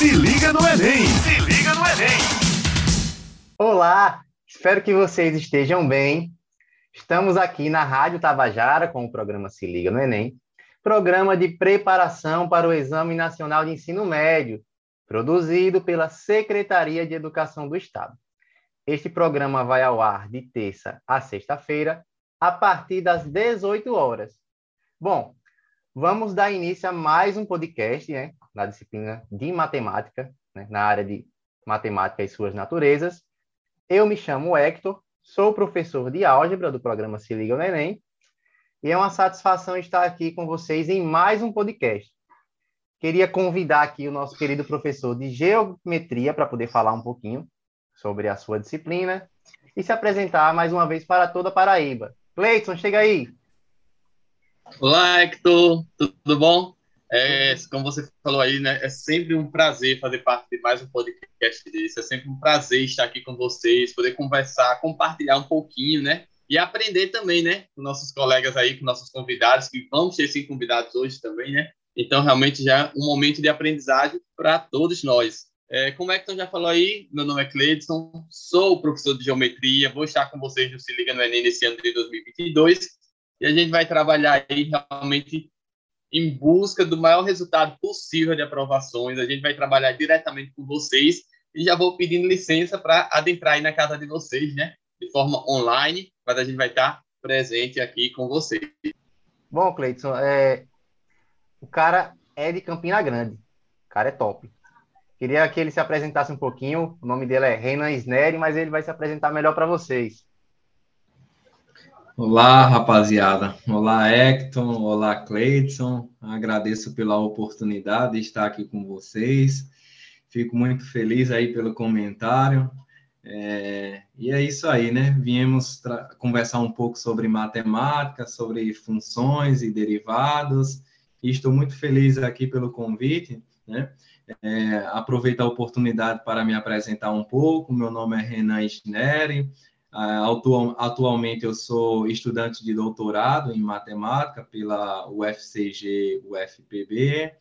Se liga no Enem! Se liga no Enem! Olá, espero que vocês estejam bem. Estamos aqui na Rádio Tabajara com o programa Se Liga no Enem, programa de preparação para o Exame Nacional de Ensino Médio, produzido pela Secretaria de Educação do Estado. Este programa vai ao ar de terça a sexta-feira, a partir das 18 horas. Bom, vamos dar início a mais um podcast, né, na disciplina de matemática, né, na área de matemática e suas naturezas. Eu me chamo Hector, sou professor de álgebra do programa Se Liga no Enem, e é uma satisfação estar aqui com vocês em mais um podcast. Queria convidar aqui o nosso querido professor de geometria para poder falar um pouquinho sobre a sua disciplina e se apresentar mais uma vez para toda Paraíba. Cleiton, chega aí. Olá, Hector, tudo bom? É, como você falou aí, né, é sempre um prazer fazer parte de mais um podcast desse, é sempre um prazer estar aqui com vocês, poder conversar, compartilhar um pouquinho, né, e aprender também, né, com nossos colegas aí, com nossos convidados, que vamos ter sim convidados hoje também, né, então realmente já é um momento de aprendizagem para todos nós. É, como é que já falou aí, meu nome é Cleidson, sou professor de geometria, vou estar com vocês no Se Liga no Enem nesse ano de 2022 e a gente vai trabalhar aí realmente em busca do maior resultado possível de aprovações. A gente vai trabalhar diretamente com vocês e já vou pedindo licença para adentrar aí na casa de vocês, né? De forma online, mas a gente vai estar presente aqui com vocês. Bom, Cleiton, é... o cara é de Campina Grande. O cara é top. Queria que ele se apresentasse um pouquinho. O nome dele é Renan Sneri, mas ele vai se apresentar melhor para vocês. Olá, rapaziada. Olá, Hector. Olá, Cleiton. Agradeço pela oportunidade de estar aqui com vocês. Fico muito feliz aí pelo comentário. É... e é isso aí, né? Viemos conversar um pouco sobre matemática, sobre funções e derivados. E estou muito feliz aqui pelo convite, né? É, aproveitar a oportunidade para me apresentar um pouco. Meu nome é Renan Schneri. Atual, atualmente eu sou estudante de doutorado em matemática pela UFCG UFPB.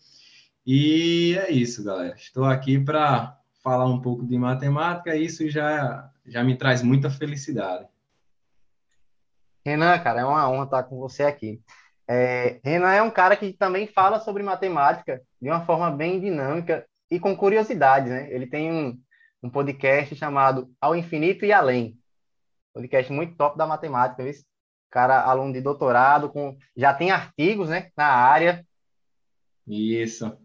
E é isso, galera. Estou aqui para falar um pouco de matemática e isso já, já me traz muita felicidade. Renan, cara, é uma honra estar com você aqui. É, Renan é um cara que também fala sobre matemática de uma forma bem dinâmica e com curiosidade, né? Ele tem um, um podcast chamado Ao Infinito e Além. Podcast muito top da matemática, viu? Cara, aluno de doutorado, com já tem artigos, né, na área. Isso.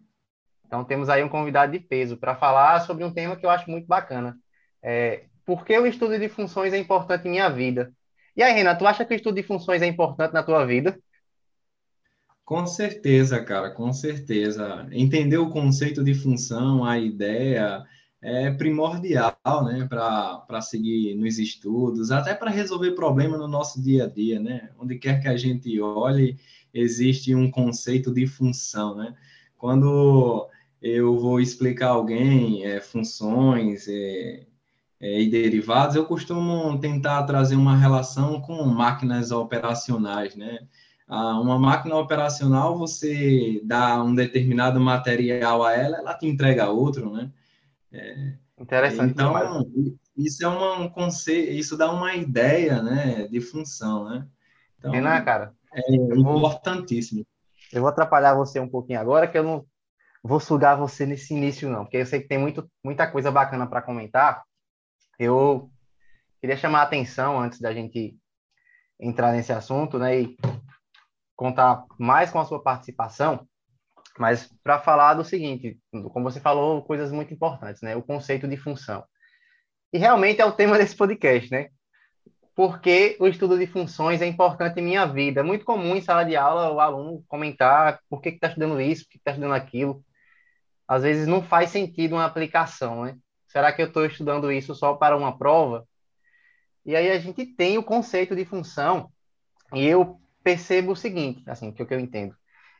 Então temos aí um convidado de peso para falar sobre um tema que eu acho muito bacana. É, por que o estudo de funções é importante em minha vida? E aí, Renan, tu acha que o estudo de funções é importante na tua vida? Com certeza, cara, com certeza. Entender o conceito de função, a ideia, é primordial, né, para seguir nos estudos, até para resolver problemas no nosso dia a dia, né? Onde quer que a gente olhe, existe um conceito de função, né? Quando eu vou explicar a alguém é, funções é, é, e derivados, eu costumo tentar trazer uma relação com máquinas operacionais, né? uma máquina operacional, você dá um determinado material a ela, ela te entrega outro, né? É, Interessante. Então, demais. isso é uma, um conceito, isso dá uma ideia, né, de função, né? Então, Renan, cara, é importantíssimo. Eu vou atrapalhar você um pouquinho agora, que eu não vou sugar você nesse início, não, porque eu sei que tem muito, muita coisa bacana para comentar. Eu queria chamar a atenção antes da gente entrar nesse assunto, né, e contar mais com a sua participação, mas para falar do seguinte, como você falou, coisas muito importantes, né? O conceito de função. E realmente é o tema desse podcast, né? Porque o estudo de funções é importante em minha vida. É muito comum em sala de aula o aluno comentar por que está estudando isso, por que está estudando aquilo. Às vezes não faz sentido uma aplicação, né? Será que eu estou estudando isso só para uma prova? E aí a gente tem o conceito de função, e eu percebo o seguinte, assim, que é o que eu entendo.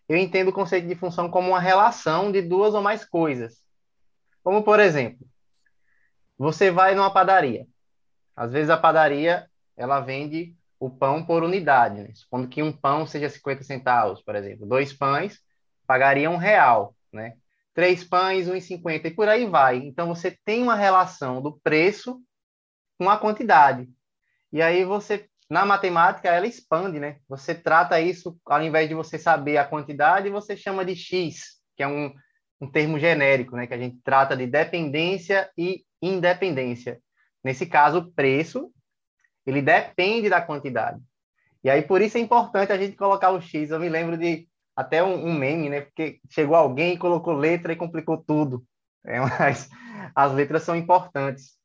Eu entendo o conceito de função como uma relação de duas ou mais coisas. Como, por exemplo, você vai numa padaria. Às vezes a padaria, ela vende o pão por unidade, né? Supondo que um pão seja 50 centavos, por exemplo. Dois pães pagariam um real, né? três pães, 1,50 e por aí vai. Então, você tem uma relação do preço com a quantidade. E aí você, na matemática, ela expande, né? Você trata isso, ao invés de você saber a quantidade, você chama de X, que é um, um termo genérico, né? Que a gente trata de dependência e independência. Nesse caso, o preço, ele depende da quantidade. E aí, por isso é importante a gente colocar o X. Eu me lembro de até um, um meme, né? Porque chegou alguém colocou letra e complicou tudo. É, mas as letras são importantes.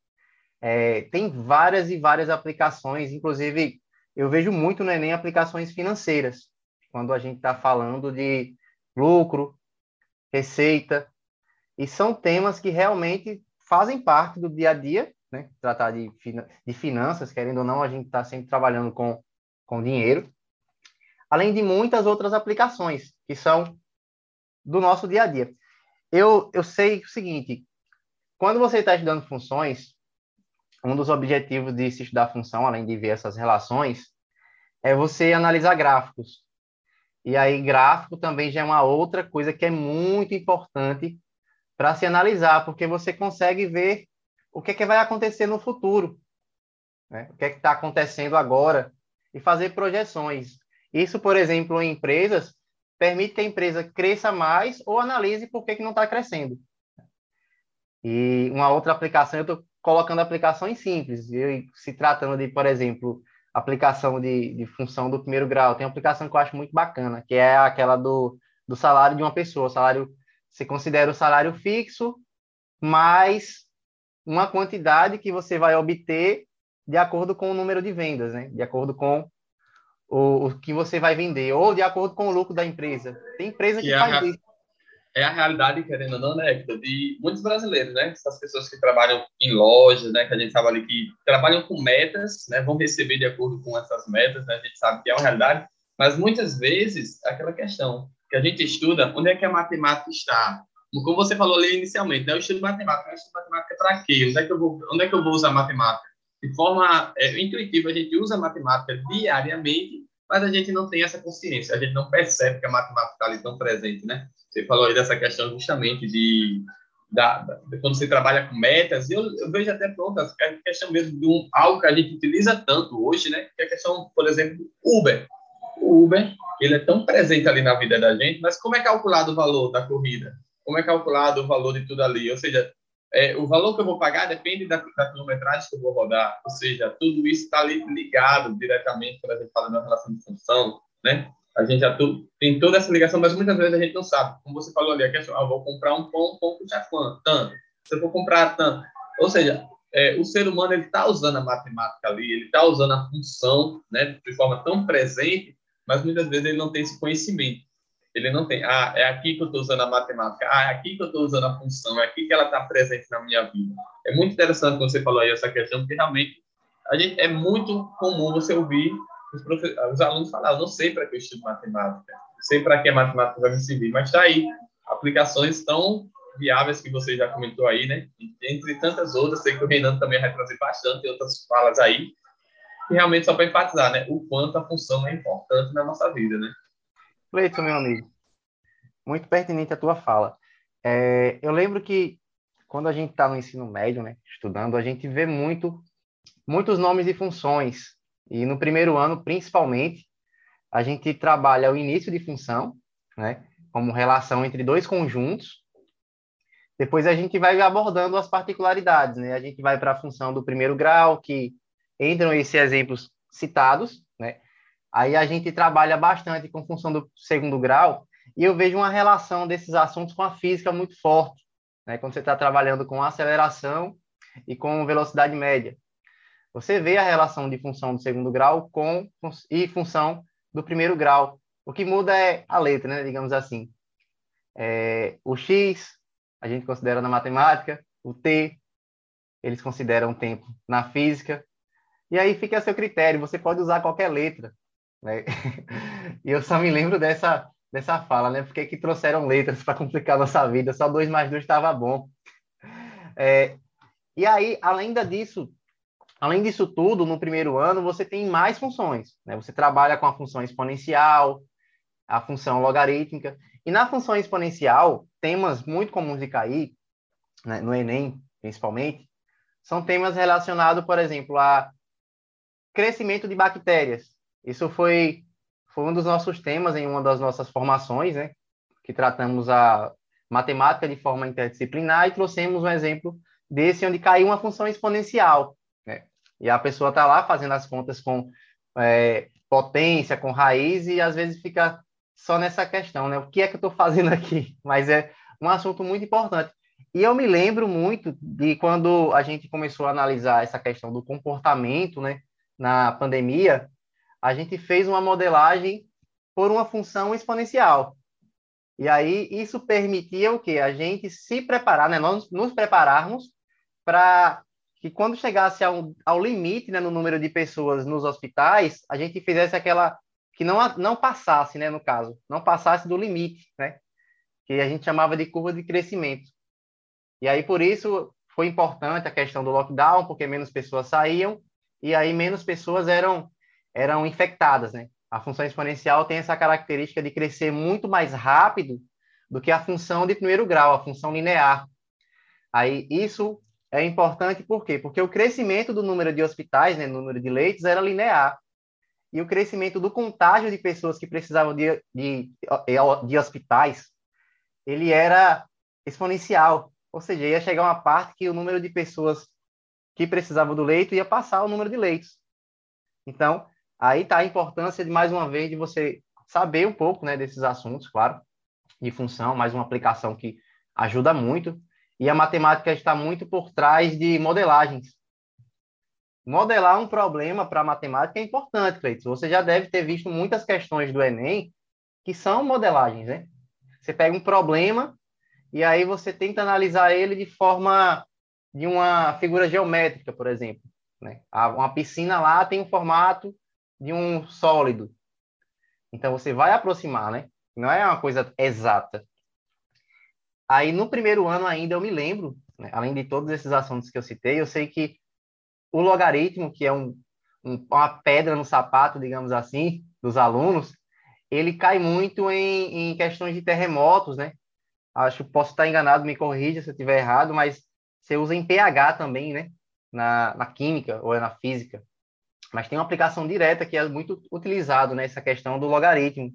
É, tem várias e várias aplicações, inclusive eu vejo muito no Enem aplicações financeiras, quando a gente está falando de lucro, receita, e são temas que realmente fazem parte do dia a dia, né? Tratar de, de finanças, querendo ou não, a gente está sempre trabalhando com, com dinheiro, além de muitas outras aplicações que são do nosso dia a dia. Eu, eu sei o seguinte, quando você está estudando funções, um dos objetivos de se estudar função, além de ver essas relações, é você analisar gráficos. E aí, gráfico também já é uma outra coisa que é muito importante para se analisar, porque você consegue ver o que, é que vai acontecer no futuro, né? o que é está acontecendo agora, e fazer projeções. Isso, por exemplo, em empresas, permite que a empresa cresça mais ou analise por que, que não está crescendo. E uma outra aplicação, eu estou colocando aplicações simples, e se tratando de, por exemplo, aplicação de, de função do primeiro grau, tem uma aplicação que eu acho muito bacana, que é aquela do, do salário de uma pessoa. O salário, você considera o salário fixo, mais uma quantidade que você vai obter de acordo com o número de vendas, né? De acordo com o, o que você vai vender, ou de acordo com o lucro da empresa. Tem empresa que, que faz a, isso. É a realidade, querendo ou não, né, de muitos brasileiros, né? Essas pessoas que trabalham em lojas, né? Que a gente sabe ali que trabalham com metas, né? Vão receber de acordo com essas metas, né? A gente sabe que é uma realidade, mas muitas vezes aquela questão que a gente estuda, onde é que a matemática está? Como você falou ali inicialmente, né? Eu estudo matemática, eu estudo matemática para quê? Onde é que eu vou, onde é que eu vou usar matemática? de forma é, intuitiva, a gente usa matemática diariamente, mas a gente não tem essa consciência, a gente não percebe que a matemática está ali tão presente, né? Você falou aí dessa questão justamente de, da, de quando você trabalha com metas, eu, eu vejo até pronto, a questão mesmo de um, algo que a gente utiliza tanto hoje, né? Que é a questão, por exemplo, Uber. O Uber, ele é tão presente ali na vida da gente, mas como é calculado o valor da corrida? Como é calculado o valor de tudo ali? Ou seja, é, o valor que eu vou pagar depende da, da, quilometragem que eu vou rodar, ou seja, tudo isso está ligado diretamente quando a na relação de função, né? A gente já tem toda essa ligação, mas muitas vezes a gente não sabe. Como você falou ali, a questão, ah, vou comprar um pão, um pão? Tanto. Se eu for comprar tanto. Ou seja, é, o ser humano ele está usando a matemática ali, ele está usando a função, né, de forma tão presente, mas muitas vezes ele não tem esse conhecimento. Ele não tem, ah, é aqui que eu estou usando a matemática, ah, é aqui que eu estou usando a função, é aqui que ela está presente na minha vida. É muito interessante quando você falou aí essa questão, porque realmente a gente, é muito comum você ouvir os, os alunos falar, eu não sei para que eu estudo matemática, não sei para que a matemática vai me servir, mas está aí, aplicações tão viáveis que você já comentou aí, né? Entre tantas outras, sei que o Renan também vai trazer bastante outras falas aí, e realmente só para enfatizar, né? O quanto a função é importante na nossa vida, né? Cleiton, meu amigo, muito pertinente a tua fala. É, eu lembro que quando a gente está no ensino médio, né, estudando, a gente vê muito, muitos nomes e funções. E no primeiro ano, principalmente, a gente trabalha o início de função, né, como relação entre dois conjuntos. Depois a gente vai abordando as particularidades, né? A gente vai para a função do primeiro grau, que entram esses exemplos citados? Aí a gente trabalha bastante com função do segundo grau e eu vejo uma relação desses assuntos com a física muito forte, né? Quando você está trabalhando com aceleração e com velocidade média, você vê a relação de função do segundo grau com e função do primeiro grau. O que muda é a letra, né? Digamos assim. É, o x a gente considera na matemática, o t eles consideram tempo na física. E aí fica a seu critério. Você pode usar qualquer letra. Né? E eu só me lembro dessa, dessa fala, né? Porque que trouxeram letras para complicar nossa vida, só dois mais dois estava bom. É, e aí, além disso, além disso tudo, no primeiro ano, você tem mais funções. Né? Você trabalha com a função exponencial, a função logarítmica. E na função exponencial, temas muito comuns de cair, né, no Enem, principalmente, são temas relacionados, por exemplo, a crescimento de bactérias. Isso foi, foi um dos nossos temas em uma das nossas formações, né, que tratamos a matemática de forma interdisciplinar e trouxemos um exemplo desse onde caiu uma função exponencial. Né? E a pessoa está lá fazendo as contas com é, potência, com raiz, e às vezes fica só nessa questão, né? O que é que eu estou fazendo aqui? Mas é um assunto muito importante. E eu me lembro muito de quando a gente começou a analisar essa questão do comportamento, né, na pandemia, a gente fez uma modelagem por uma função exponencial. E aí isso permitia o quê? A gente se preparar, né, nós nos prepararmos para que quando chegasse ao, ao limite, né, no número de pessoas nos hospitais, a gente fizesse aquela que não não passasse, né, no caso, não passasse do limite, né, que a gente chamava de curva de crescimento. E aí por isso foi importante a questão do lockdown, porque menos pessoas saíam e aí menos pessoas eram eram infectadas, né? A função exponencial tem essa característica de crescer muito mais rápido do que a função de primeiro grau, a função linear. Aí isso é importante por quê? Porque o crescimento do número de hospitais, né, número de leitos, era linear e o crescimento do contágio de pessoas que precisavam de, de, de hospitais, ele era exponencial. Ou seja, ia chegar uma parte que o número de pessoas que precisavam do leito ia passar o número de leitos. Então, aí está a importância de, mais uma vez, de você saber um pouco né, desses assuntos, claro, de função, mais uma aplicação que ajuda muito. E a matemática está muito por trás de modelagens modelar um problema para matemática é importante, Cleiton. Você já deve ter visto muitas questões do Enem que são modelagens, né? Você pega um problema e aí você tenta analisar ele de forma de uma figura geométrica, por exemplo. Né? Uma piscina lá tem um formato de um sólido. Então você vai aproximar, né? Não é uma coisa exata. Aí no primeiro ano ainda eu me lembro, né? além de todos esses assuntos que eu citei, eu sei que o logaritmo, que é um, um, uma pedra no sapato, digamos assim, dos alunos, ele cai muito em, em questões de terremotos, né? Acho que posso estar enganado, me corrija se eu estiver errado, mas você usa em pH também, né? Na, na química ou é na física. Mas tem uma aplicação direta que é muito utilizado nessa questão do logaritmo.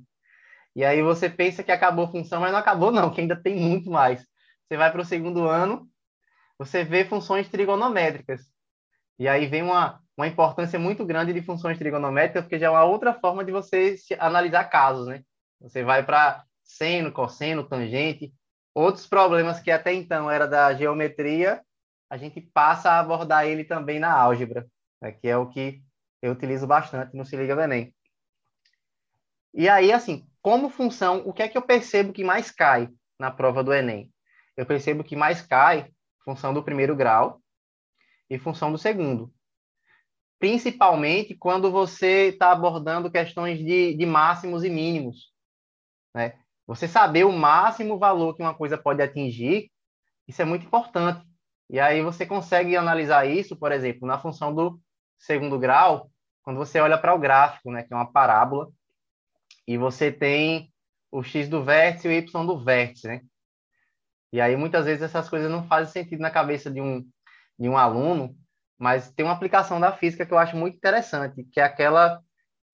E aí você pensa que acabou a função, mas não acabou não, que ainda tem muito mais. Você vai para o segundo ano, você vê funções trigonométricas. E aí vem uma, uma importância muito grande de funções trigonométricas, porque já é uma outra forma de você analisar casos, né? Você vai para seno, cosseno, tangente, outros problemas que até então era da geometria, a gente passa a abordar ele também na álgebra, né? que é o que eu utilizo bastante no Se Liga do Enem. E aí, assim, como função, o que é que eu percebo que mais cai na prova do Enem? Eu percebo que mais cai função do primeiro grau, em função do segundo. Principalmente quando você está abordando questões de, de máximos e mínimos. Né? Você saber o máximo valor que uma coisa pode atingir, isso é muito importante. E aí você consegue analisar isso, por exemplo, na função do segundo grau, quando você olha para o gráfico, né, que é uma parábola, e você tem o x do vértice e o y do vértice, né? E aí muitas vezes essas coisas não fazem sentido na cabeça de um de um aluno, mas tem uma aplicação da física que eu acho muito interessante, que é aquela,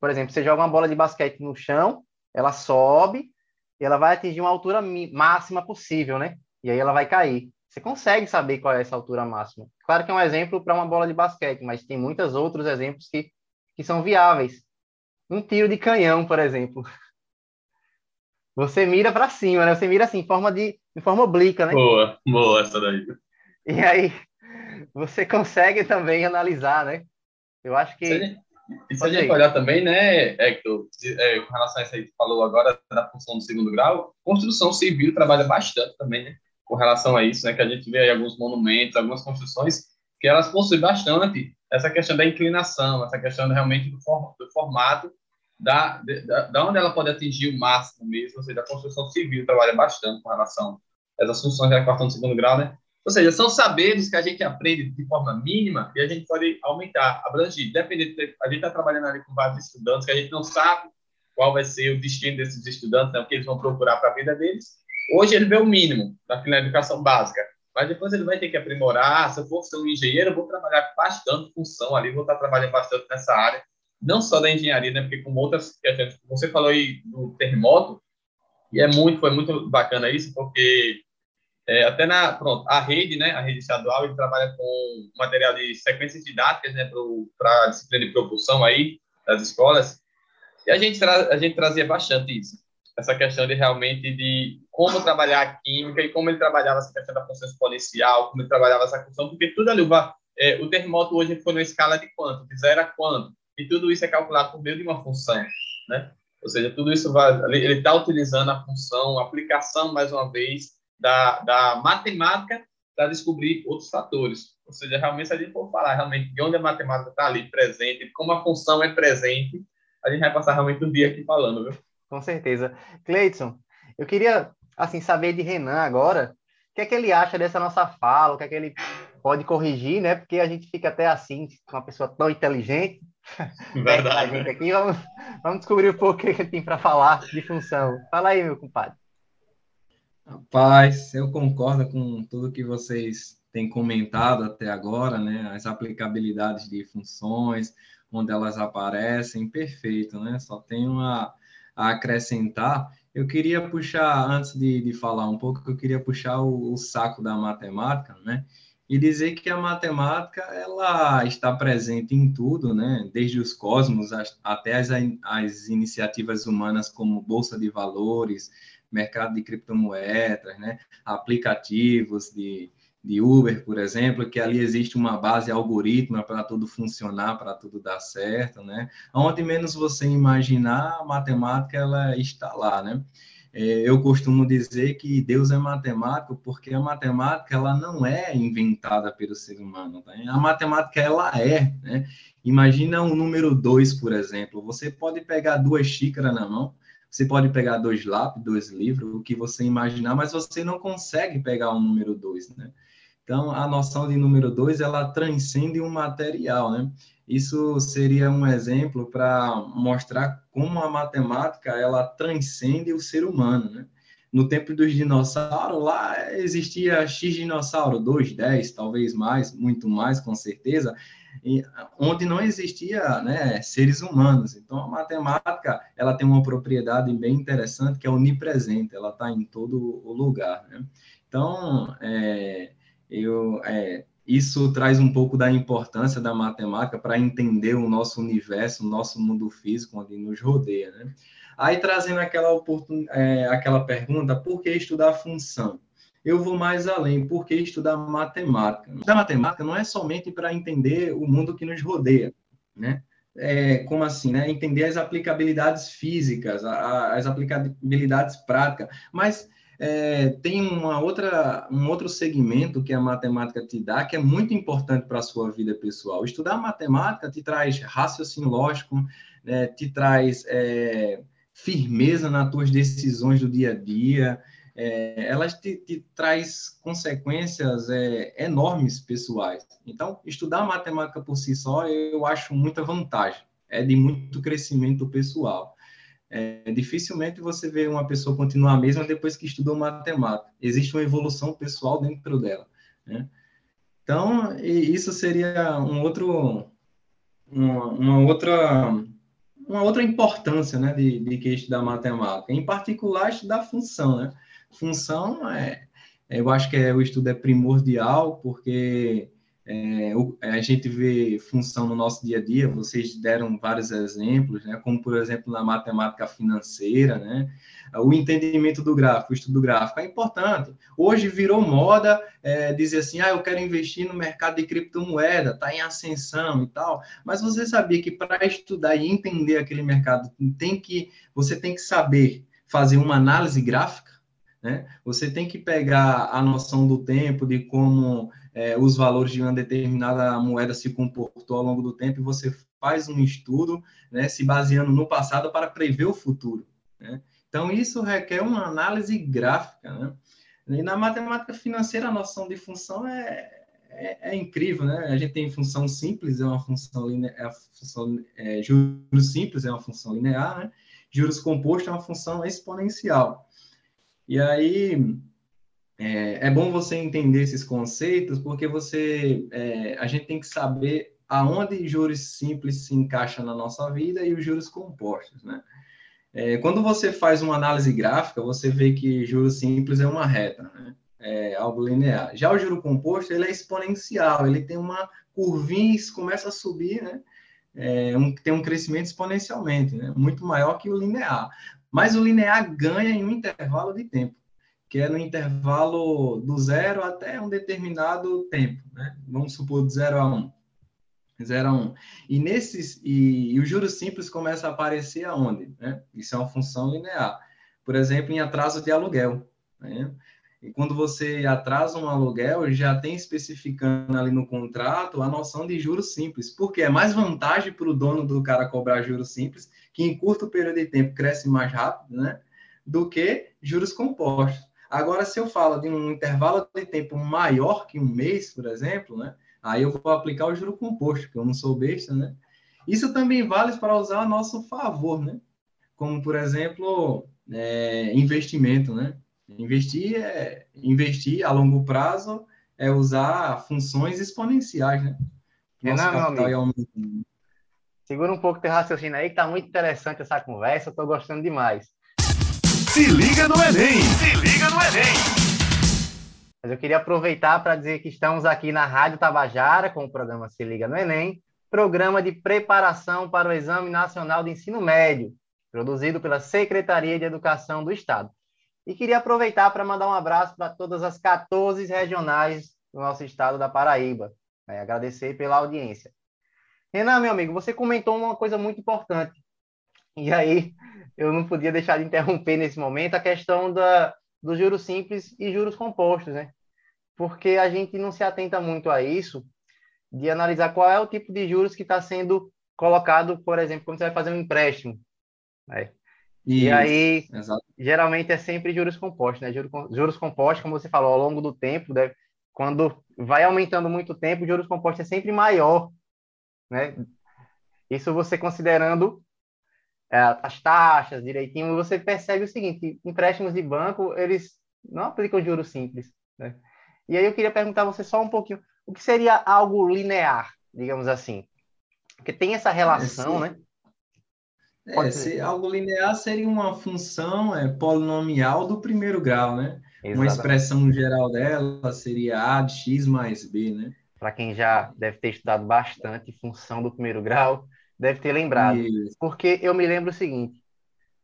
por exemplo, você joga uma bola de basquete no chão, ela sobe e ela vai atingir uma altura máxima possível, né? E aí ela vai cair. Você consegue saber qual é essa altura máxima. Claro que é um exemplo para uma bola de basquete, mas tem muitos outros exemplos que, que são viáveis. Um tiro de canhão, por exemplo. Você mira para cima, né? Você mira assim, em forma de, em forma oblíqua, né? Boa, boa essa daí. E aí, você consegue também analisar, né? Eu acho que. E se a gente olhar também, né, Hector, é, com relação a isso aí que falou agora da função do segundo grau, construção civil trabalha bastante também, né, com relação a isso, né, que a gente vê aí alguns monumentos, algumas construções, que elas possuem bastante essa questão da inclinação, essa questão realmente do, for, do formato, da, da, da onde ela pode atingir o máximo mesmo, ou seja, a construção civil trabalha bastante com relação a essas funções da quarta do segundo grau, né, ou seja, são saberes que a gente aprende de forma mínima e a gente pode aumentar, abrangir. Dependendo, a gente está trabalhando ali com vários estudantes que a gente não sabe qual vai ser o destino desses estudantes, né, o que eles vão procurar para a vida deles. Hoje ele vê o mínimo na educação básica, mas depois ele vai ter que aprimorar. Se eu for ser um engenheiro, eu vou trabalhar bastante função ali, vou estar trabalhando bastante nessa área, não só da engenharia, né, porque com outras questões, você falou aí do terremoto, e é muito, foi muito bacana isso, porque é, até na, pronto, a rede, né, a rede estadual, ele trabalha com material de sequências didáticas, né, para a disciplina de propulsão aí, das escolas, e a gente, tra a gente trazia bastante isso, essa questão de realmente de como trabalhar a química e como ele trabalhava essa questão da função exponencial, como ele trabalhava essa função, porque tudo ali, é, o terremoto hoje foi numa escala de quanto, de zero a quanto, e tudo isso é calculado por meio de uma função, né? Ou seja, tudo isso vai, ele está utilizando a função, a aplicação, mais uma vez, da, da matemática para descobrir outros fatores. Ou seja, realmente, se a gente for falar realmente de onde a matemática está ali presente, como a função é presente, a gente vai passar realmente um dia aqui falando, viu? Com certeza. Cleidson, eu queria, assim, saber de Renan agora, o que é que ele acha dessa nossa fala, o que é que ele pode corrigir, né? Porque a gente fica até assim, uma pessoa tão inteligente, Verdade. gente aqui, vamos, vamos descobrir um pouco o que ele tem para falar de função. Fala aí, meu compadre. Rapaz, eu concordo com tudo que vocês têm comentado até agora, né? As aplicabilidades de funções, onde elas aparecem, perfeito, né? Só tenho a, a acrescentar. Eu queria puxar, antes de, de falar um pouco, eu queria puxar o, o saco da matemática, né? e dizer que a matemática ela está presente em tudo, né? Desde os cosmos até as, as iniciativas humanas como bolsa de valores, mercado de criptomoedas, né? Aplicativos de, de Uber, por exemplo, que ali existe uma base algoritmo para tudo funcionar, para tudo dar certo, né? Onde menos você imaginar, a matemática ela está lá, né? É, eu costumo dizer que Deus é matemático porque a matemática ela não é inventada pelo ser humano. Tá? A matemática ela é. Né? Imagina um número 2, por exemplo. Você pode pegar duas xícaras na mão, você pode pegar dois lápis, dois livros, o que você imaginar, mas você não consegue pegar um número 2. Né? Então, a noção de número 2 ela transcende o um material. Né? Isso seria um exemplo para mostrar como a matemática ela transcende o ser humano, né? No tempo dos dinossauros, lá existia X dinossauro, 2, 10, talvez mais, muito mais, com certeza, onde não existia né, seres humanos. Então, a matemática ela tem uma propriedade bem interessante, que é onipresente, ela está em todo o lugar. Né? Então, é, eu, é, isso traz um pouco da importância da matemática para entender o nosso universo, o nosso mundo físico, onde nos rodeia, né? Aí trazendo aquela, oportun... É, aquela pergunta, por que estudar função? Eu vou mais além, por que estudar matemática? A matemática não é somente para entender o mundo que nos rodeia, né? É, como assim, né? Entender as aplicabilidades físicas, as aplicabilidades práticas, mas é, tem uma outra, um outro segmento que a matemática te dá, que é muito importante para a sua vida pessoal. Estudar matemática te traz raciocínio lógico, né, te traz é, firmeza nas tuas decisões do dia a dia, é, elas te, te traz consequências é, enormes pessoais. Então, estudar matemática por si só, eu acho muita vantagem, é de muito crescimento pessoal. É, dificilmente você vê uma pessoa continuar a mesma depois que estudou matemática. Existe uma evolução pessoal dentro dela. Né? Então, isso seria um outro, uma, uma, outra, uma outra importância né, de, de que estudar matemática. Em particular, estudar função. Né? Função, é, eu acho que é, o estudo é primordial, porque é, a gente vê função no nosso dia a dia, vocês deram vários exemplos, né, como, por exemplo, na matemática financeira, né, o entendimento do gráfico, o estudo do gráfico é importante. Hoje virou moda é, dizer assim, ah, eu quero investir no mercado de criptomoeda, está em ascensão e tal, mas você sabia que para estudar e entender aquele mercado, tem que, você tem que saber fazer uma análise gráfica, né? Você tem que pegar a noção do tempo, de como é, os valores de uma determinada moeda se comportou ao longo do tempo, e você faz um estudo, né, se baseando no passado para prever o futuro. Né? Então, isso requer uma análise gráfica. Né? E na matemática financeira, a noção de função é, é, é, incrível, né? A gente tem função simples, é uma função linear, é função, é, juros simples é uma função linear, né? juros compostos é uma função exponencial. E aí é, é bom você entender esses conceitos, porque você é, a gente tem que saber aonde juros simples se encaixa na nossa vida e os juros compostos, né? É, quando você faz uma análise gráfica, você vê que juros simples é uma reta, né? É algo linear. Já o juro composto, ele é exponencial, ele tem uma curvinha e começa a subir, né? É, um, tem um crescimento exponencialmente, né? Muito maior que o linear. Mas o linear ganha em um intervalo de tempo, que é no intervalo do zero até um determinado tempo, né? Vamos supor, do zero a um. 0 a 1. E nesses e, e, o juros simples começa a aparecer aonde? Né? Isso é uma função linear. Por exemplo, em atraso de aluguel. Né? E quando você atrasa um aluguel, já tem especificando ali no contrato a noção de juros simples, porque é mais vantagem para o dono do cara cobrar juros simples, que em curto período de tempo cresce mais rápido, né? Do que juros compostos. Agora, se eu falo de um intervalo de tempo maior que um mês, por exemplo, né? Aí eu vou aplicar o juro composto, porque eu não sou besta, né? Isso também vale para usar a nosso favor, né? Como, por exemplo, é, investimento, né? Investir, é, investir a longo prazo é usar funções exponenciais, né? Nosso capital meu amigo. Segura um pouco teu raciocínio aí, que tá muito interessante essa conversa, eu tô gostando demais. Se liga no Enem! Se liga no Enem! Mas eu queria aproveitar para dizer que estamos aqui na Rádio Tabajara com o programa Se Liga no Enem, programa de preparação para o Exame Nacional de Ensino Médio, produzido pela Secretaria de Educação do Estado. E queria aproveitar para mandar um abraço para todas as 14 regionais do nosso estado da Paraíba. Né? Agradecer pela audiência. Renan, meu amigo, você comentou uma coisa muito importante. E aí, eu não podia deixar de interromper nesse momento a questão da, dos juros simples e juros compostos, né? Porque a gente não se atenta muito a isso, de analisar qual é o tipo de juros que está sendo colocado, por exemplo, quando você vai fazer um empréstimo. Né? E aí, exato. geralmente é sempre juros compostos, né? Juros, juros compostos, como você falou, ao longo do tempo, né? quando vai aumentando muito o tempo, juros compostos é sempre maior, né? Isso você considerando as taxas direitinho, você percebe o seguinte, empréstimos de banco, eles não aplicam juros simples, né? E aí eu queria perguntar a você só um pouquinho, o que seria algo linear, digamos assim? Porque tem essa relação, é, né? É, se, algo linear seria uma função é, polinomial do primeiro grau, né? Exatamente. Uma expressão geral dela seria A de x mais B, né? Para quem já deve ter estudado bastante função do primeiro grau, deve ter lembrado. Isso. Porque eu me lembro o seguinte: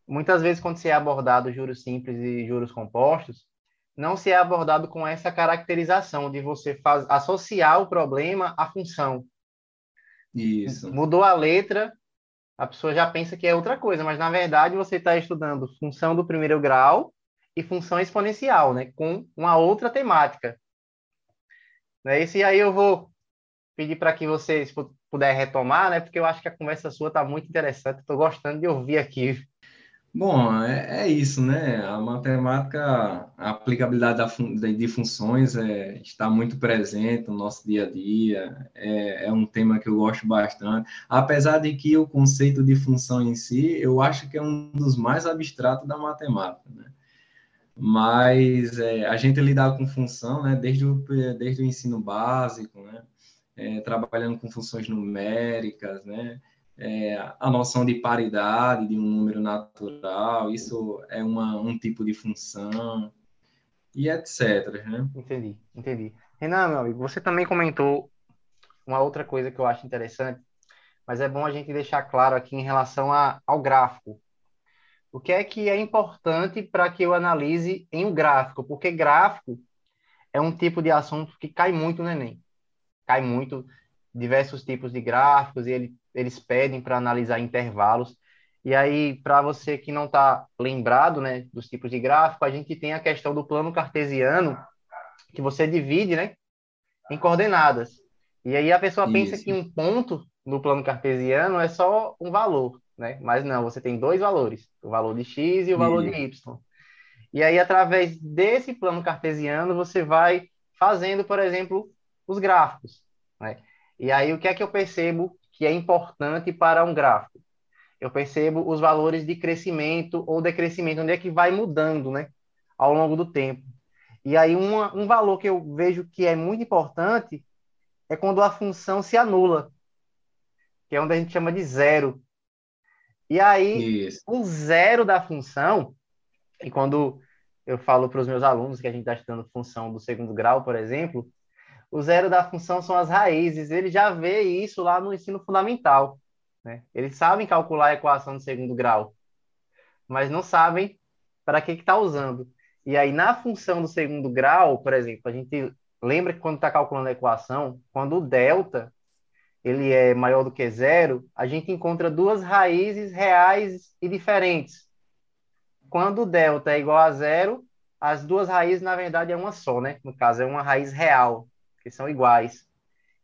muitas vezes, quando se é abordado juros simples e juros compostos, não se é abordado com essa caracterização de você faz, associar o problema à função. Isso. Mudou a letra, a pessoa já pensa que é outra coisa, mas na verdade você está estudando função do primeiro grau e função exponencial, né, com uma outra temática. Né? E aí eu vou pedir para que vocês puder retomar, né? Porque eu acho que a conversa sua está muito interessante. Estou gostando de ouvir aqui. Bom, é, é, isso, né? A matemática, a aplicabilidade da, de funções é, está muito presente no nosso dia a dia. É, é um tema que eu gosto bastante. Apesar de que o conceito de função em si, eu acho que é um dos mais abstratos da matemática, né? Mas é, a gente lidar com função, né? Desde o, desde o ensino básico, né? É, trabalhando com funções numéricas, né? É, a noção de paridade de um número natural, isso é uma, um tipo de função, e etc. Né? Entendi, entendi. Renan, meu amigo, você também comentou uma outra coisa que eu acho interessante, mas é bom a gente deixar claro aqui em relação a, ao gráfico. O que é que é importante para que eu analise em um gráfico? Porque gráfico é um tipo de assunto que cai muito no Enem cai muito diversos tipos de gráficos e ele, eles pedem para analisar intervalos. E aí, para você que não está lembrado né, dos tipos de gráfico, a gente tem a questão do plano cartesiano, que você divide né, em coordenadas. E aí a pessoa pensa Isso. que um ponto no plano cartesiano é só um valor, né? Mas não, você tem dois valores, o valor de x e o valor de y. E aí, através desse plano cartesiano, você vai fazendo, por exemplo, os gráficos. Né? E aí, o que é que eu percebo que é importante para um gráfico? eu percebo os valores de crescimento ou decrescimento, onde é que vai mudando, né, ao longo do tempo. E aí uma, um valor que eu vejo que é muito importante é quando a função se anula, que é onde a gente chama de zero. E aí Isso. o zero da função, e quando eu falo para os meus alunos que a gente está estudando função do segundo grau, por exemplo, o zero da função são as raízes. Ele já vê isso lá no ensino fundamental. Né? Eles sabem calcular a equação do segundo grau, mas não sabem para que está usando. E aí, na função do segundo grau, por exemplo, a gente lembra que quando está calculando a equação, quando o delta ele é maior do que zero, a gente encontra duas raízes reais e diferentes. Quando o delta é igual a zero, as duas raízes, na verdade, é uma só, né? No caso, é uma raiz real, que são iguais.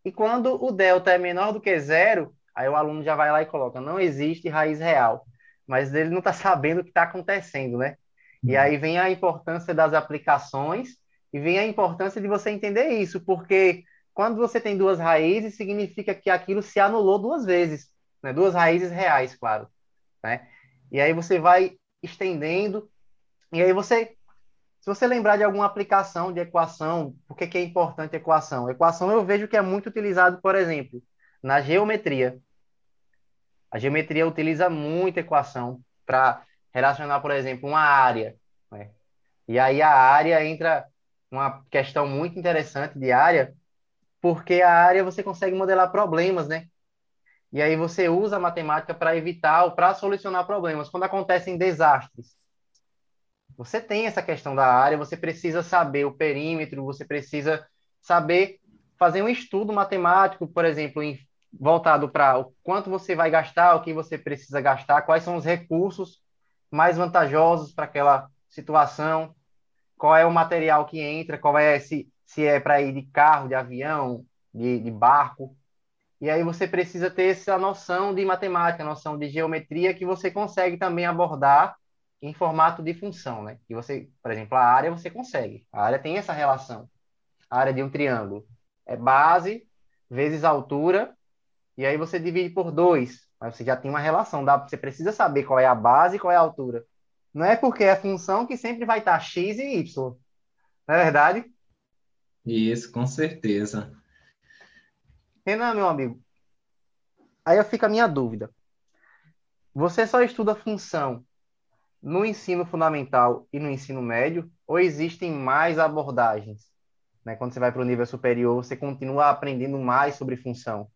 E quando o delta é menor do que zero, aí o aluno já vai lá e coloca, não existe raiz real. Mas ele não está sabendo o que está acontecendo, né? E aí vem a importância das aplicações e vem a importância de você entender isso, porque quando você tem duas raízes, significa que aquilo se anulou duas vezes, né? duas raízes reais, claro. Né? E aí você vai estendendo, e aí você, se você lembrar de alguma aplicação de equação, por que, que é importante equação? Equação eu vejo que é muito utilizado, por exemplo, na geometria. A geometria utiliza muito equação para relacionar, por exemplo, uma área. Né? E aí a área entra uma questão muito interessante de área, porque a área você consegue modelar problemas, né? E aí você usa a matemática para evitar ou para solucionar problemas. Quando acontecem desastres, você tem essa questão da área, você precisa saber o perímetro, você precisa saber fazer um estudo matemático, por exemplo, em, voltado para o quanto você vai gastar, o que você precisa gastar, quais são os recursos mais vantajosos para aquela situação, qual é o material que entra, qual é se, se é para ir de carro, de avião, de, de barco. E aí você precisa ter essa noção de matemática, noção de geometria que você consegue também abordar em formato de função, né? E você, por exemplo, a área você consegue. A área tem essa relação. A área de um triângulo é base vezes altura e aí você divide por dois. Mas você já tem uma relação, dá, você precisa saber qual é a base e qual é a altura. Não é porque é função que sempre vai estar x e y. Não é verdade? Isso, com certeza. Renan, meu amigo, aí fica a minha dúvida. Você só estuda função no ensino fundamental e no ensino médio, ou existem mais abordagens? Né? Quando você vai para o nível superior, você continua aprendendo mais sobre função?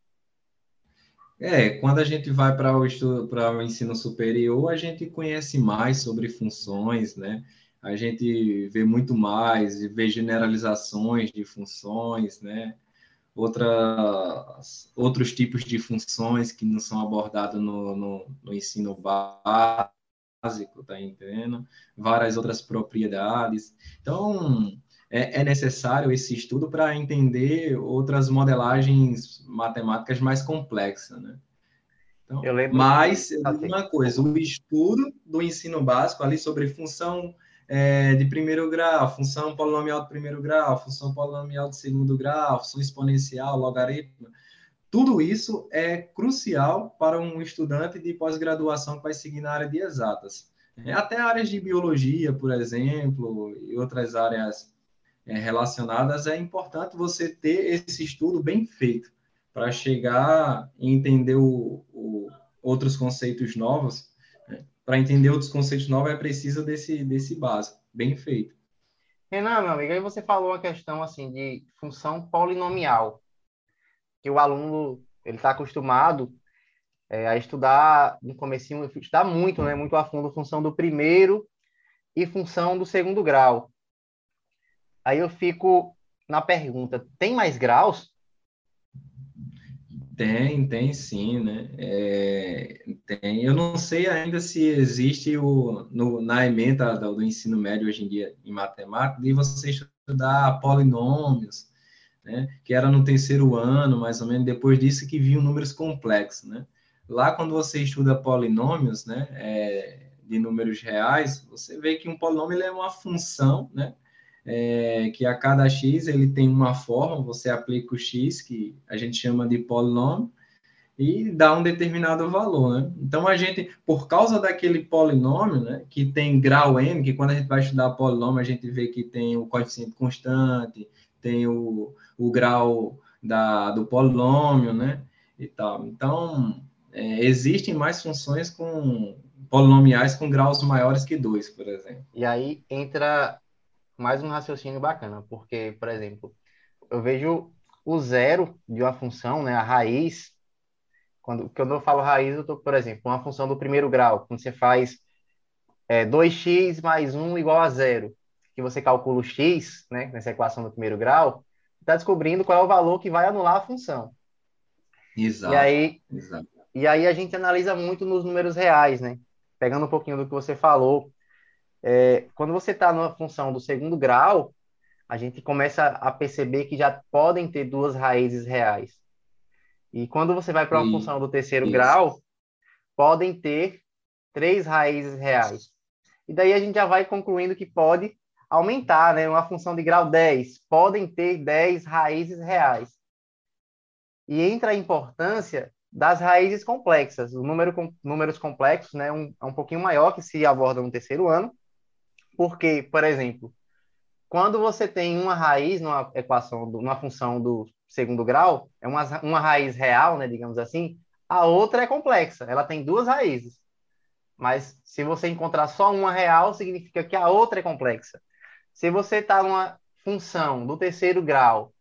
É, quando a gente vai para o o ensino superior, a gente conhece mais sobre funções, né? A gente vê muito mais, vê generalizações de funções, né? Outras, outros tipos de funções que não são abordados no, no, no ensino básico, tá entendendo? Várias outras propriedades. Então, é, é necessário esse estudo para entender outras modelagens matemáticas mais complexas, né? Então, eu lembro mas, que... uma coisa, o estudo do ensino básico ali sobre função é, de primeiro grau, função polinomial de primeiro grau, função polinomial de segundo grau, função exponencial, logaritmo, tudo isso é crucial para um estudante de pós-graduação que vai seguir na área de exatas. É, até áreas de biologia, por exemplo, e outras áreas é, relacionadas, é importante você ter esse estudo bem feito para chegar e entender o, o, outros conceitos novos. Né? Para entender outros conceitos novos, é preciso desse, desse básico, bem feito. Renan, meu amigo, aí você falou a questão assim de função polinomial, que o aluno ele está acostumado é, a estudar no comecinho, estudar muito, né, muito a fundo função do primeiro e função do segundo grau. Aí eu fico na pergunta: tem mais graus? Tem, tem sim, né? É, tem. Eu não sei ainda se existe o, no, na emenda do, do, ensino médio hoje em dia em matemática de você estudar polinômios, né? Que era no terceiro ano, mais ou menos, depois disso que vinham números complexos, né? Lá quando você estuda polinômios, né? É, de números reais, você vê que um polinômio é uma função, né? é, que a cada x ele tem uma forma, você aplica o x, que a gente chama de polinômio, e dá um determinado valor, né? Então a gente, por causa daquele polinômio, né, que tem grau n, que quando a gente vai estudar polinômio a gente vê que tem o coeficiente constante, tem o, o grau da, do polinômio, né, e tal. Então é, existem mais funções com polinomiais com graus maiores que dois, por exemplo. E aí entra mais um raciocínio bacana, porque, por exemplo, eu vejo o zero de uma função, né, a raiz, quando, quando eu falo raiz, eu estou, por exemplo, uma função do primeiro grau, quando você faz é, 2x mais 1 igual a zero, que você calcula o x, né, nessa equação do primeiro grau, está descobrindo qual é o valor que vai anular a função. Exato. E aí, exato. E aí a gente analisa muito nos números reais, né? Pegando um pouquinho do que você falou, é, quando você está numa função do segundo grau, a gente começa a perceber que já podem ter duas raízes reais. E quando você vai para uma e, função do terceiro isso. grau, podem ter três raízes reais. E daí a gente já vai concluindo que pode aumentar, né? Uma função de grau 10, podem ter 10 raízes reais. E entra a importância das raízes complexas. O número com números complexos né, um, é um pouquinho maior que se aborda no terceiro ano, porque, por exemplo, quando você tem uma raiz numa equação, do, numa função do segundo grau, é uma, uma raiz real, né, digamos assim, a outra é complexa, ela tem duas raízes. Mas se você encontrar só uma real, significa que a outra é complexa. Se você está numa função do terceiro grau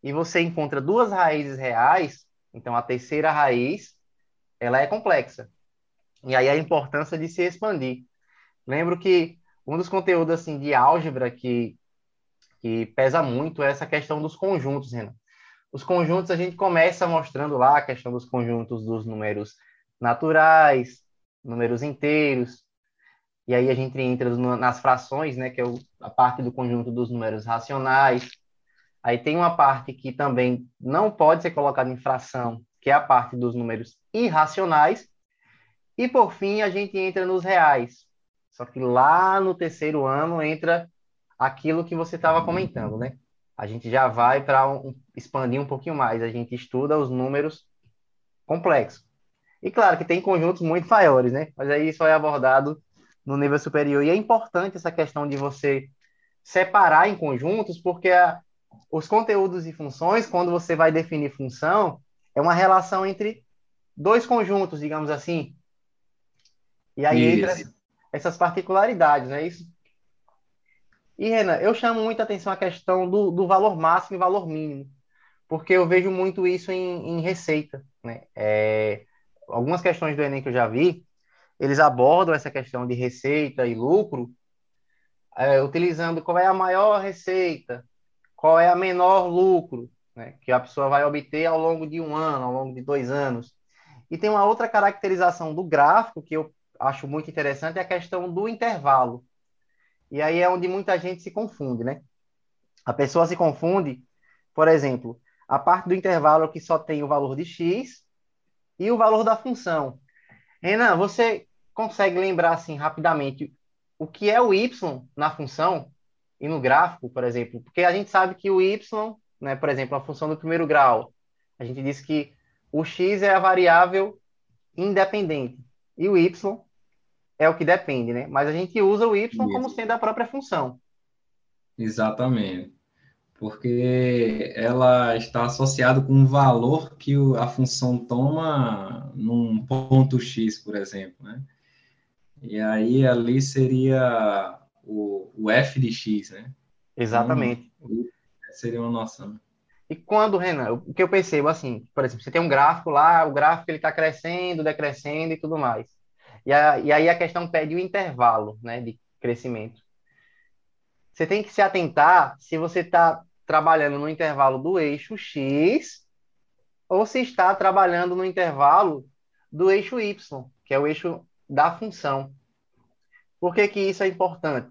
e você encontra duas raízes reais, então, a terceira raiz, ela é complexa. E aí a importância de se expandir. Lembro que um dos conteúdos assim de álgebra que, que pesa muito é essa questão dos conjuntos, Renan. Os conjuntos a gente começa mostrando lá a questão dos conjuntos dos números naturais, números inteiros, e aí a gente entra nas frações, né, que é a parte do conjunto dos números racionais, Aí tem uma parte que também não pode ser colocada em fração, que é a parte dos números irracionais. E por fim, a gente entra nos reais. Só que lá no terceiro ano entra aquilo que você estava comentando, né? A gente já vai para um, expandir um pouquinho mais. A gente estuda os números complexos. E claro que tem conjuntos muito maiores, né? Mas aí isso é abordado no nível superior. E é importante essa questão de você separar em conjuntos, porque a, os conteúdos e funções, quando você vai definir função, é uma relação entre dois conjuntos, digamos assim. E aí isso. entra essas particularidades, não é isso? E, Renan, eu chamo muita atenção a questão do, do valor máximo e valor mínimo, porque eu vejo muito isso em, em receita. Né? É, algumas questões do Enem que eu já vi, eles abordam essa questão de receita e lucro, é, utilizando qual é a maior receita, qual é a menor lucro né, que a pessoa vai obter ao longo de um ano, ao longo de dois anos. E tem uma outra caracterização do gráfico que eu acho muito interessante, é a questão do intervalo. E aí é onde muita gente se confunde, né? A pessoa se confunde, por exemplo, a parte do intervalo que só tem o valor de x e o valor da função. Renan, você consegue lembrar assim rapidamente o que é o y na função? e no gráfico, por exemplo, porque a gente sabe que o y, né, por exemplo, a função do primeiro grau, a gente diz que o x é a variável independente e o y é o que depende, né? Mas a gente usa o y Isso. como sendo a própria função. Exatamente. Porque ela está associada com um valor que a função toma num ponto x, por exemplo, né? E aí ali seria o, o f de x, né? Exatamente. Então, seria uma noção. E quando, Renan, o que eu percebo assim, por exemplo, você tem um gráfico lá, o gráfico ele está crescendo, decrescendo e tudo mais. E, a, e aí a questão pede o intervalo, né, de crescimento. Você tem que se atentar se você está trabalhando no intervalo do eixo x ou se está trabalhando no intervalo do eixo y, que é o eixo da função. Por que, que isso é importante?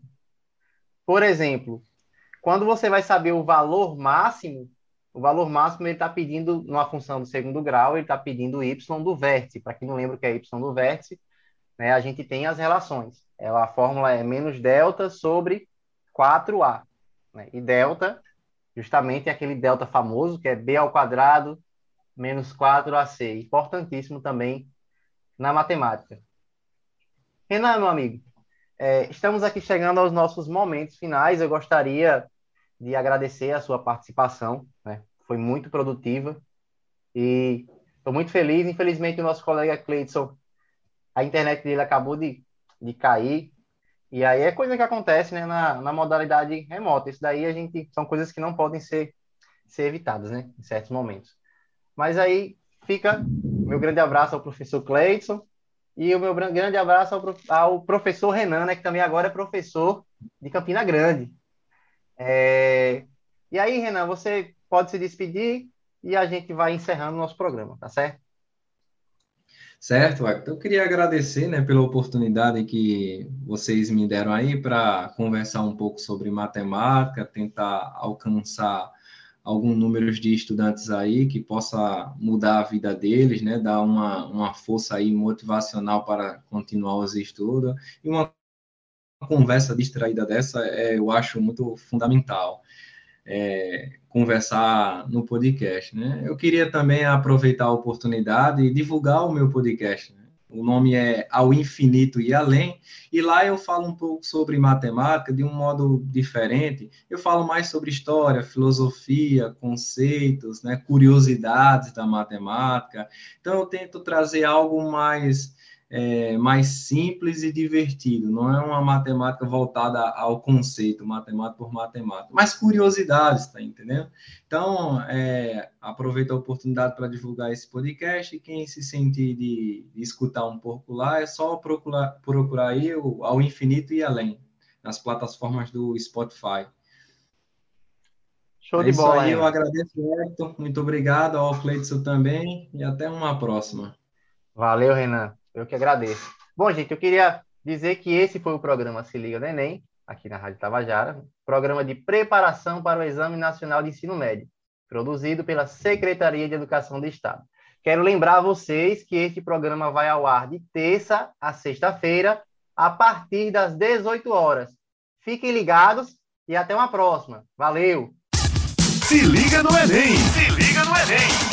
Por exemplo, quando você vai saber o valor máximo, o valor máximo ele está pedindo, numa função do segundo grau, ele está pedindo y do vértice. Para quem não lembra o que é y do vértice, né, a gente tem as relações. Ela, a fórmula é menos delta sobre 4a. Né? E delta, justamente, é aquele delta famoso, que é b ao quadrado menos 4 AC. Importantíssimo também na matemática. Renan, meu amigo, é, estamos aqui chegando aos nossos momentos finais. Eu gostaria de agradecer a sua participação, né? foi muito produtiva e estou muito feliz. Infelizmente, o nosso colega Cleidson, a internet dele acabou de, de cair, e aí é coisa que acontece né, na, na modalidade remota. Isso daí a gente são coisas que não podem ser, ser evitadas né, em certos momentos. Mas aí fica meu grande abraço ao professor Cleidson e o meu grande abraço ao, ao professor Renan, né, que também agora é professor de Campina Grande. É... E aí, Renan, você pode se despedir e a gente vai encerrando o nosso programa, tá certo? Certo, Hector. Eu queria agradecer né, pela oportunidade que vocês me deram aí para conversar um pouco sobre matemática, tentar alcançar algum número de estudantes aí que possa mudar a vida deles, né, dar uma, uma força aí motivacional para continuar os estudos. E uma conversa distraída dessa, é, eu acho muito fundamental. É, conversar no podcast, né? Eu queria também aproveitar a oportunidade e divulgar o meu podcast. Né? O nome é Ao Infinito e Além, e lá eu falo um pouco sobre matemática de um modo diferente. Eu falo mais sobre história, filosofia, conceitos, né, curiosidades da matemática. Então eu tento trazer algo mais é, mais simples e divertido. Não é uma matemática voltada ao conceito, matemática por matemática, mas curiosidades, tá entendendo? Então, é, aproveito a oportunidade para divulgar esse podcast. E quem se sentir de, de, escutar um pouco lá, é só procurar, procurar aí o, ao infinito e além, nas plataformas do Spotify. Show é de bola. Aí, eu agradeço, Hector. Muito obrigado ao Cleidson também e até uma próxima. Valeu, Renan. Eu que agradeço. Bom, gente, eu queria dizer que esse foi o programa Se Liga no Enem, aqui na Rádio Tabajara, programa de preparação para o Exame Nacional de Ensino Médio, produzido pela Secretaria de Educação do Estado. Quero lembrar a vocês que este programa vai ao ar de terça a sexta-feira, a partir das 18 horas. Fiquem ligados e até uma próxima. Valeu! Se liga no Enem! Se liga no Enem!